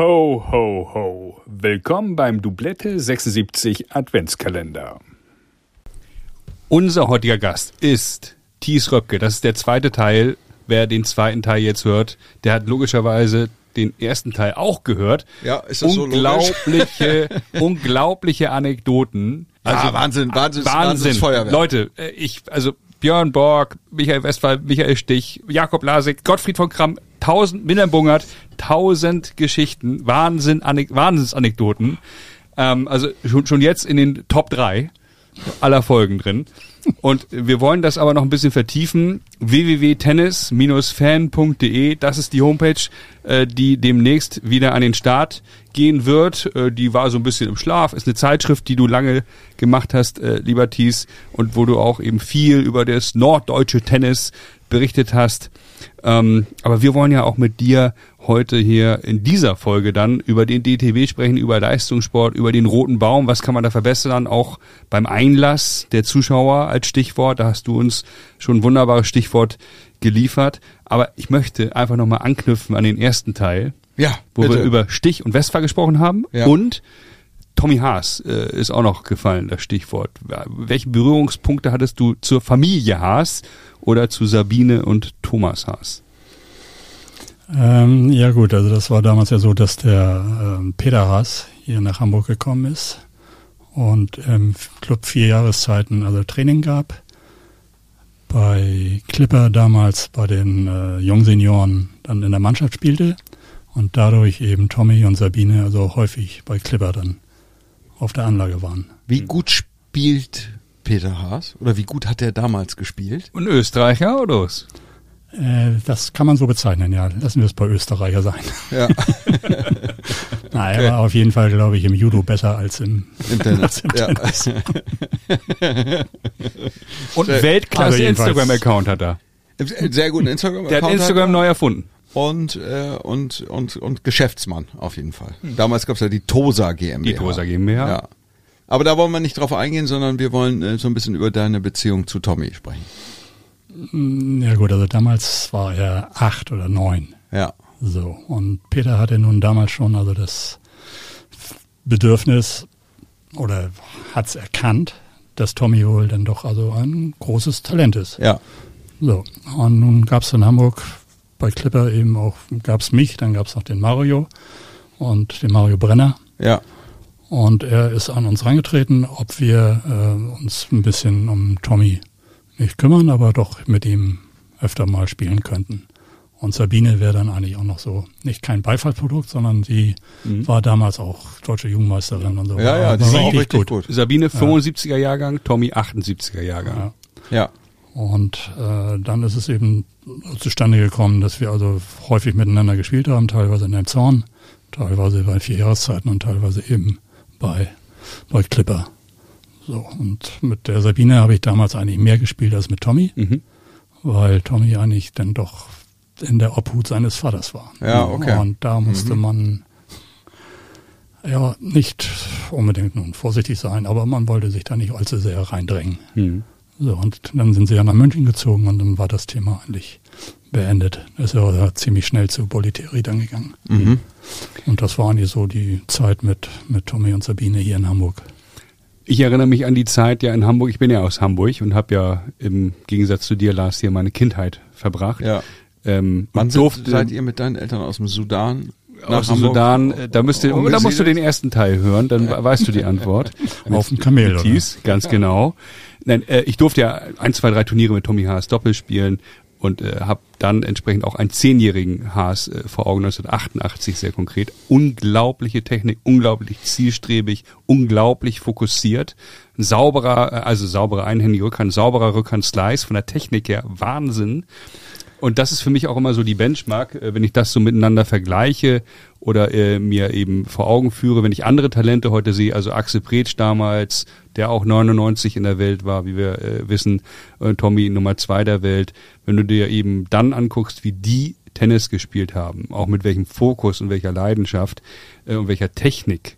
Ho, ho, ho. Willkommen beim Doublette 76 Adventskalender. Unser heutiger Gast ist Thies Röpke. Das ist der zweite Teil. Wer den zweiten Teil jetzt hört, der hat logischerweise den ersten Teil auch gehört. Ja, ist das unglaubliche, so unglaubliche Anekdoten. Also, ja, Wahnsinn, Wahnsinn, Wahnsinn. Feuerwehr. Leute, äh, ich, also Björn Borg, Michael Westphal, Michael Stich, Jakob Lasik, Gottfried von Kramm, tausend, Wilhelm Bungert, tausend Geschichten, Wahnsinn, Anek Wahnsinnsanekdoten. Ähm, also schon, schon jetzt in den Top drei aller Folgen drin. Und wir wollen das aber noch ein bisschen vertiefen. www.tennis-fan.de, das ist die Homepage, äh, die demnächst wieder an den Start gehen wird. Äh, die war so ein bisschen im Schlaf, ist eine Zeitschrift, die du lange gemacht hast, äh, lieber Thies, und wo du auch eben viel über das norddeutsche Tennis berichtet hast. Ähm, aber wir wollen ja auch mit dir heute hier in dieser Folge dann über den DTW sprechen, über Leistungssport, über den roten Baum. Was kann man da verbessern? Auch beim Einlass der Zuschauer als Stichwort. Da hast du uns schon ein wunderbares Stichwort geliefert. Aber ich möchte einfach nochmal anknüpfen an den ersten Teil. Ja, wo bitte. wir über Stich und Westphal gesprochen haben. Ja. Und Tommy Haas äh, ist auch noch gefallen, das Stichwort. Welche Berührungspunkte hattest du zur Familie Haas oder zu Sabine und Thomas Haas? Ähm, ja gut, also das war damals ja so, dass der ähm, Peter Haas hier nach Hamburg gekommen ist und im Club vier Jahreszeiten also Training gab. Bei Clipper damals bei den äh, Jungsenioren dann in der Mannschaft spielte und dadurch eben Tommy und Sabine also häufig bei Clipper dann auf der Anlage waren. Wie gut spielt Peter Haas? Oder wie gut hat er damals gespielt? Ein Österreicher oder was? Äh, das kann man so bezeichnen, ja. Lassen wir es bei Österreicher sein. Ja. Nein, okay. er war auf jeden Fall, glaube ich, im Judo besser als im, Im Tennis. Als im Tennis. Ja. Und Weltklasse also Instagram-Account hat er. Sehr guten Instagram-Account. Der hat Instagram neu erfunden. Und, äh, und, und, und Geschäftsmann auf jeden Fall. Hm. Damals gab es ja die Tosa GmbH. Die Tosa GmbH. Ja. Aber da wollen wir nicht drauf eingehen, sondern wir wollen äh, so ein bisschen über deine Beziehung zu Tommy sprechen. Mm, ja gut, also damals war er acht oder neun. Ja. So. Und Peter hatte nun damals schon also das Bedürfnis oder hat es erkannt, dass Tommy wohl dann doch also ein großes Talent ist. Ja. So. Und nun gab es in Hamburg bei Clipper eben auch, gab es mich, dann gab es noch den Mario und den Mario Brenner. Ja. Und er ist an uns reingetreten, ob wir äh, uns ein bisschen um Tommy nicht kümmern, aber doch mit ihm öfter mal spielen könnten. Und Sabine wäre dann eigentlich auch noch so, nicht kein Beifallprodukt, sondern sie mhm. war damals auch deutsche Jugendmeisterin und so. Ja, ja, die war auch richtig gut. gut. Sabine 75er Jahrgang, Tommy 78er Jahrgang. Ja. ja. Und äh, dann ist es eben zustande gekommen, dass wir also häufig miteinander gespielt haben, teilweise in einem Zorn, teilweise bei vier Jahreszeiten und teilweise eben bei, bei Clipper. So, und mit der Sabine habe ich damals eigentlich mehr gespielt als mit Tommy, mhm. weil Tommy eigentlich dann doch in der Obhut seines Vaters war. Ja, okay. Und da musste mhm. man ja nicht unbedingt nun vorsichtig sein, aber man wollte sich da nicht allzu sehr reindrängen. Mhm. So, und dann sind sie ja nach München gezogen und dann war das Thema eigentlich beendet. ist ja ziemlich schnell zu Boliteri dann gegangen. Mhm. Und das war eigentlich so die Zeit mit, mit Tommy und Sabine hier in Hamburg. Ich erinnere mich an die Zeit ja in Hamburg. Ich bin ja aus Hamburg und habe ja im Gegensatz zu dir, Lars, hier meine Kindheit verbracht. Ja. Ähm, Wann durfte, seid ihr mit deinen Eltern aus dem Sudan? Aus dem Sudan, äh, da, müsst ihr, da musst du den ersten Teil hören, dann weißt du die Antwort. Auf dem Kamel? Ganz genau. Nein, äh, ich durfte ja ein, zwei, drei Turniere mit Tommy Haas Doppel spielen und äh, habe dann entsprechend auch einen zehnjährigen Haas äh, vor Augen 1988 sehr konkret. Unglaubliche Technik, unglaublich zielstrebig, unglaublich fokussiert, sauberer, äh, also sauberer einhändige Rückhand, sauberer Rückhand Slice von der Technik her Wahnsinn. Und das ist für mich auch immer so die Benchmark, äh, wenn ich das so miteinander vergleiche oder äh, mir eben vor Augen führe, wenn ich andere Talente heute sehe, also Axel Pretsch damals, der auch 99 in der Welt war, wie wir äh, wissen, äh, Tommy Nummer zwei der Welt, wenn du dir eben dann anguckst, wie die Tennis gespielt haben, auch mit welchem Fokus und welcher Leidenschaft äh, und welcher Technik,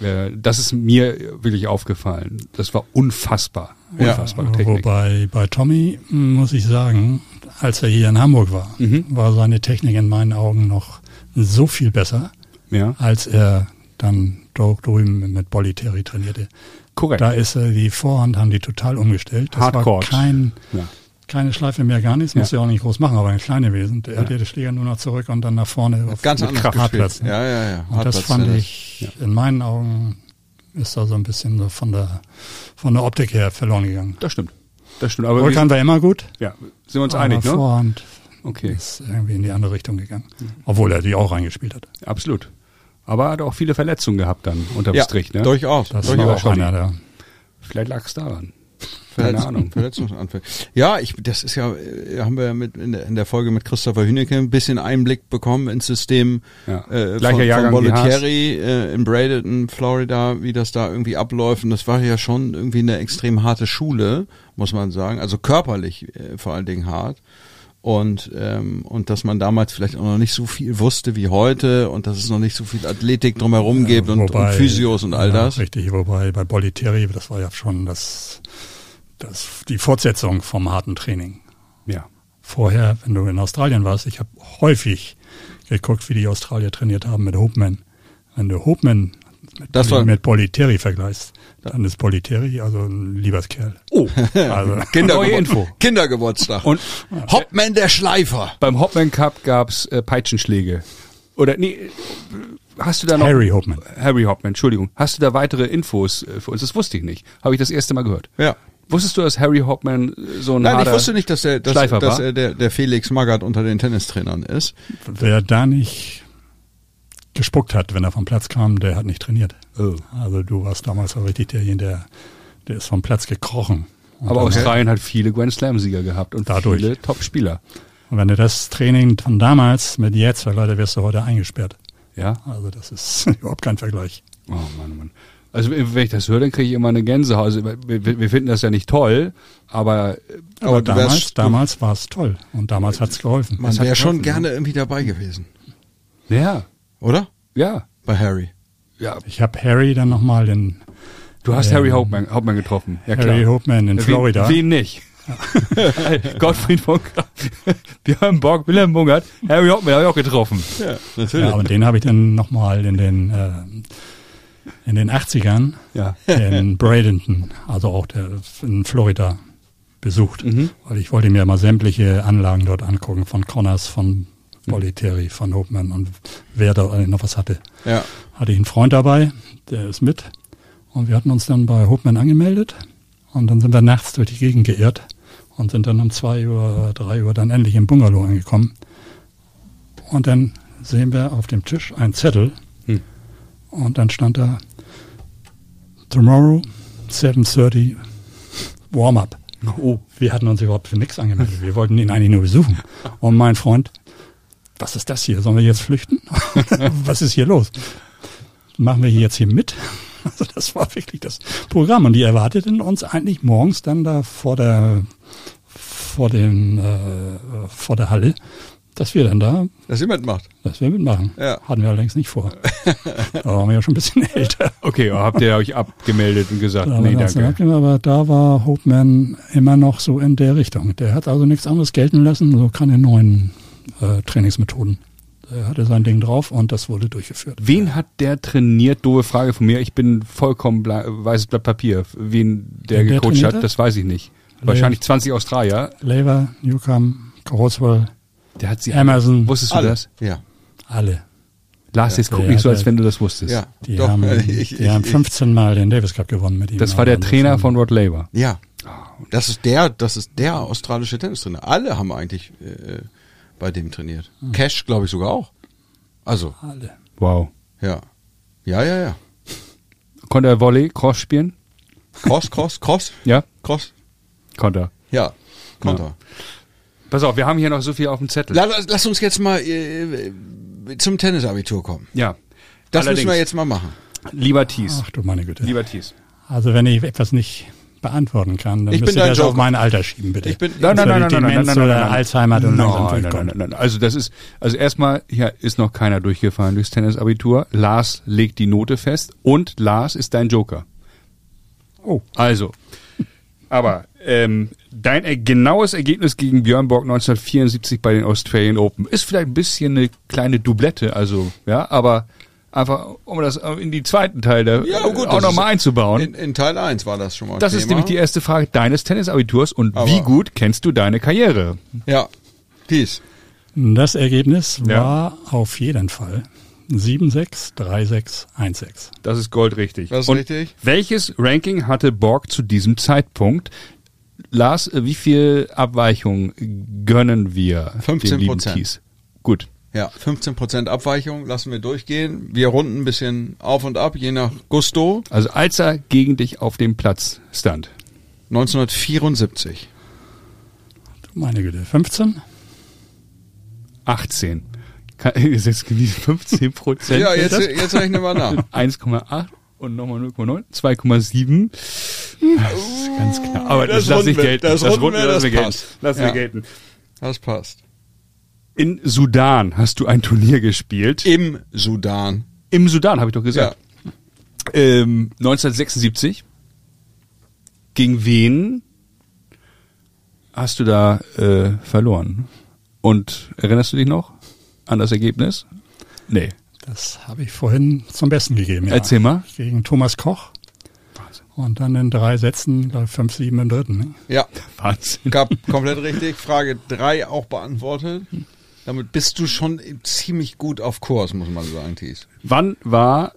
äh, das ist mir wirklich aufgefallen. Das war unfassbar. Unfassbar ja, Technik. Wobei bei Tommy muss ich sagen, als er hier in Hamburg war, mhm. war seine Technik in meinen Augen noch so viel besser Ja. als er dann dort drüben mit Bolli Terry trainierte. Korrekt. Da ist äh, die Vorhand haben die total umgestellt. Das Hardcore. war kein, Ja. Keine Schleife mehr, gar nichts. Musste ja auch nicht groß machen, aber ein kleiner Wesen. Der hat ja den Schläger nur noch zurück und dann nach vorne auf Ganz mit Kraft. Hartplatz, ne? Ja, ja, ja. Und das Hartplatz, fand ja, ich, in meinen Augen ist da so ein bisschen so von der, von der Optik her verloren gegangen. Das stimmt. Das stimmt. Aber Rückhand war immer gut. ja, sind wir uns aber einig, ne? Vorhand Okay, ist irgendwie in die andere Richtung gegangen. Obwohl er die auch reingespielt hat. absolut. Aber er hat auch viele Verletzungen gehabt dann unterm Ja, Strich, ne? durchaus. Das durchaus. war auch einer der. Vielleicht lag es daran. Keine Ahnung. Verletzungsanfälle. Ja, ich, das ist ja, äh, haben wir ja mit in der, in der Folge mit Christopher Hünecke ein bisschen Einblick bekommen ins System Ja. äh, Gleicher von, von. Bollettieri äh, in Bradenton, Florida, wie das da irgendwie abläuft. Und das war ja schon irgendwie eine extrem harte Schule, muss man sagen. Also körperlich äh, vor allen Dingen hart. Und, ähm, und dass man damals vielleicht auch noch nicht so viel wusste wie heute und dass es noch nicht so viel Athletik drumherum gibt und, und Physios und all ja, das. Richtig, wobei bei Bollettieri, das war ja schon das, das, die Fortsetzung vom harten Training. Ja. Vorher, wenn du in Australien warst, ich habe häufig geguckt, wie die Australier trainiert haben mit Hopeman. Wenn du Hopeman mit, Das war- mit Bollettieri vergleichst, dann ist Bollettieri also ein Lieberskerl. Oh, Also, Neue Kindergebur Info. Kindergeburtstag. Und Hopman der Schleifer. beim Hopman Cup gab's äh, Peitschenschläge. Oder nee, hast du da noch Harry Hopeman. Harry Hopman, Entschuldigung. Hast du da weitere Infos äh, für uns? Das wusste ich nicht. Habe ich das erste Mal gehört. Ja. Wusstest du, dass Harry Hopman äh, so ein Nein, ich wusste nicht, dass er, dass, dass er der, der Felix Magath unter den Tennistrainern ist. Wer da nicht gespuckt hat, wenn er vom Platz kam, der hat nicht trainiert. Oh. Also du warst damals auch richtig derjenige, der, der ist vom Platz gekrochen. Und Aber Australien hat viele Grand Slam-Sieger gehabt und Dadurch. viele Top-Spieler. Und wenn du das Training von damals mit jetzt vergleichst, wirst du heute eingesperrt. Ja. Also das ist überhaupt kein Vergleich. Oh Mann, Mann. Also wenn ich das höre, dann kriege ich immer eine Gänsehaut. Also, wir, wir finden das ja nicht toll, aber äh, Aber, damals, wärst- damals war es toll und damals hat's geholfen. Man hat wäre schon gerne irgendwie dabei gewesen. ja, Oder? ja, Bei Harry. ja. Ich habe Harry dann nochmal den Du hast Ähm, Harry Hauptmann, Hauptmann getroffen. Ja klar. Harry Hopeman in Wen- Florida. Wen nicht? Gottfried von Björn Borg, Wilhelm Bungert, Harry Hauptmann habe ich auch getroffen. Ja, natürlich. Ja, und den habe ich dann nochmal in den äh, in den 80ern Ja. in Bradenton, also auch der in Florida besucht, Mhm. weil ich wollte mir mal sämtliche Anlagen dort angucken von Connors, von Bollettieri, von Hopeman und wer da noch was hatte. ja. Hatte ich einen Freund dabei, der ist mit und wir hatten uns dann bei Hopeman angemeldet und dann sind wir nachts durch die Gegend geirrt und sind dann um zwei Uhr, drei Uhr dann endlich im Bungalow angekommen und dann sehen wir auf dem Tisch einen Zettel Hm. und dann stand da Tomorrow 7.30 Warm-up. Oh. Wir hatten uns überhaupt für nichts angemeldet. Wir wollten ihn eigentlich nur besuchen. Und mein Freund, was ist das hier? Sollen wir jetzt flüchten? was ist hier los? Machen wir hier jetzt hier mit? Also das war wirklich das Programm. Und die erwarteten uns eigentlich morgens dann da vor der vor den äh, vor der Halle, dass wir dann da, Dass ihr mitmacht. dass wir mitmachen. Ja. Hatten wir allerdings nicht vor. da waren wir ja schon ein bisschen älter. Okay, habt ihr euch abgemeldet und gesagt, Da nee, danke. dann aber da war Hopeman immer noch so in der Richtung. Der hat also nichts anderes gelten lassen, so keine neuen äh, Trainingsmethoden. Er hatte sein Ding drauf und das wurde durchgeführt. Wen hat der trainiert? Doofe Frage von mir. Ich bin vollkommen weißes Blatt Papier. Wen der Wen der gecoacht hat, das weiß ich nicht. Wahrscheinlich 20 Australier. Lever, Newcomb, Croswell, Der hat sie Emerson, Wusstest du Alle. das? Ja. alle. Lars, jetzt guck Ja, nicht so, als wenn du das wusstest. Ja. Die, Doch, haben, äh, ich, die haben ich, 15 Mal den Davis Cup gewonnen mit ihm. Das war der Also Trainer von Rod Laver. Ja. Das ist der, das ist der australische Tennistrainer. Alle haben eigentlich äh, bei dem trainiert. Hm. Cash, glaube ich, sogar auch. Also, Alle. Wow. ja. Ja, ja, ja. Konnte er Volley, Cross spielen? Cross, Cross, Cross, Ja, Cross. konnte er. Ja. Konter. Pass auf, wir haben hier noch so viel auf dem Zettel. Lass, lass uns jetzt mal äh, zum Tennisabitur kommen. ja. Das Allerdings, müssen wir jetzt mal machen. Lieber Thies. Ach du meine Güte. Lieber Thies. Also wenn ich etwas nicht beantworten kann, dann Ich bin müsst ihr dein das Joker. auf mein Alter schieben, bitte. Ich bin- Nein, nein, nein, nein, nein, Demenz nein, nein, oder nein, nein. Alzheimer Nein, nein, nein, nein, nein. Also das ist, also erstmal, hier ist noch keiner durchgefallen durchs Tennisabitur. Lars legt die Note fest und Lars ist dein Joker. Oh. Also, aber ähm, dein äh, genaues Ergebnis gegen Björn Borg 1974 bei den Australian Open ist vielleicht ein bisschen eine kleine Doublette, also ja, aber Einfach, um das in die zweiten Teil der, Ja, gut, auch nochmal einzubauen. In, in Teil 1 war das schon mal das Thema. ist nämlich die erste Frage deines Tennisabiturs und Aber- wie gut kennst du deine Karriere? Ja, dies. Das Ergebnis Ja. war auf jeden Fall 7-6, 3-6, 1-6. Das ist goldrichtig. Das ist und richtig. Welches Ranking hatte Borg zu diesem Zeitpunkt? Lars, wie viel Abweichung gönnen wir 15%. dem lieben? Gut. Ja, 15% Abweichung lassen wir durchgehen. Wir runden ein bisschen auf und ab, je nach Gusto. Also als er gegen dich auf dem Platz stand. 1974. Du Meine Güte, 15? 18. Kann- Ist jetzt die 15 Prozent. Ja, jetzt, jetzt rechnen wir nach. 1,8 und nochmal 0,9. 2,7. Das ist ganz knapp. Aber das, Das lasse ich wir- gelten. das runden wir, lassen das wir gelten. passt. Lassen Ja. wir gelten. Das passt. In Sudan hast du ein Turnier gespielt. Im Sudan. Im Sudan, habe ich doch gesagt. Ja. Ähm, 1976. Gegen wen hast du da äh, verloren? Und erinnerst du dich noch an das Ergebnis? Nee. Das habe ich vorhin zum Besten gegeben. Ja. Erzähl mal. Gegen Thomas Koch. Und dann in drei Sätzen, glaube ich, 5-7 im dritten. Ne? Ja, Wahnsinn. gab komplett richtig. Frage 3 auch beantwortet. Damit bist du schon ziemlich gut auf Kurs, muss man sagen, Thies. Wann war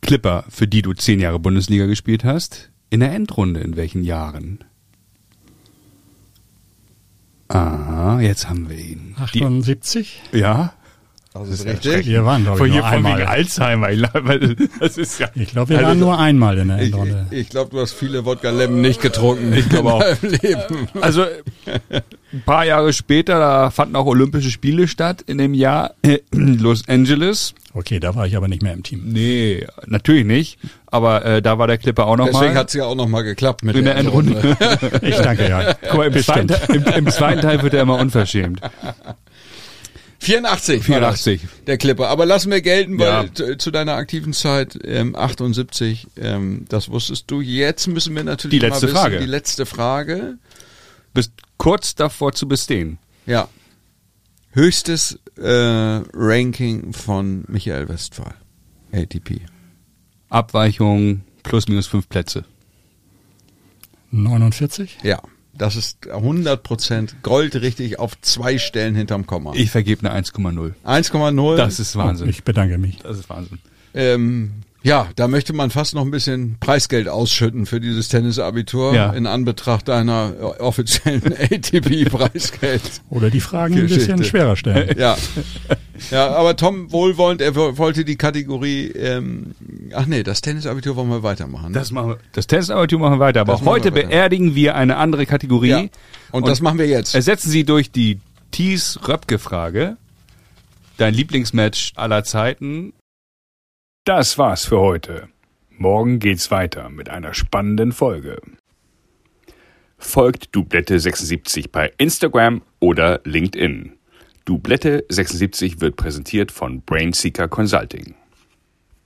Clipper, für die du zehn Jahre Bundesliga gespielt hast, in der Endrunde? In welchen Jahren? Ah, jetzt haben wir ihn. Die, 78? ja? Das ist erschreckend. richtig. Wir waren, glaube Von ich, hier nur von wegen einmal. Alzheimer. Ich glaube, Das ist ja. Ich glaube, wir Also waren nur einmal in der Endrunde. ich, ich glaube, du hast viele Wodka-Lemon nicht getrunken. Ich glaube auch. in deinem Leben. Also ein paar Jahre später, da fanden auch Olympische Spiele statt in dem Jahr äh, Los Angeles. Okay, da war ich aber nicht mehr im Team. Nee, natürlich nicht. Aber äh, da war der Clipper auch noch Deswegen hat es ja auch nochmal geklappt mit in der Endrunde. Ich danke, ja. Guck mal, im zweiten, Bestimmt. Im, im zweiten Teil wird er immer unverschämt. 84. war das, 84. Der Clipper. Aber lassen wir gelten, weil Ja. zu, zu deiner aktiven Zeit ähm, 78, ähm, das wusstest du. Jetzt müssen wir natürlich Die letzte mal wissen, Frage. die letzte Frage. Bist kurz davor zu bestehen. Ja. Höchstes äh, Ranking von Michael Westphal. ATP. Abweichung plus minus fünf Plätze. 49? Ja. Das ist 100% goldrichtig auf zwei Stellen hinterm Komma. Ich vergebe eine 1,0. 1,0. Das ist Wahnsinn. Ich bedanke mich. Das ist Wahnsinn. Ähm, ja, da möchte man fast noch ein bisschen Preisgeld ausschütten für dieses Tennisabitur Ja. in Anbetracht deiner äh, offiziellen ATP-Preisgeld. Oder die Fragen ein Geschichte. bisschen schwerer stellen. Ja. ja, aber Tom wohlwollend, er wo- wollte die Kategorie, ähm, ach nee, das Tennisabitur wollen wir weitermachen. Ne? Das machen wir. Das Tennisabitur machen wir weiter. Aber Das wir heute weiter. beerdigen wir eine andere Kategorie. ja. Und, das machen wir jetzt. Ersetzen Sie durch die Thies-Röpke-Frage. Dein Lieblingsmatch aller Zeiten. Das war's für heute. Morgen geht's weiter mit einer spannenden Folge. Folgt Dublette76 bei Instagram oder LinkedIn. Dublette76 wird präsentiert von Brainseeker Consulting.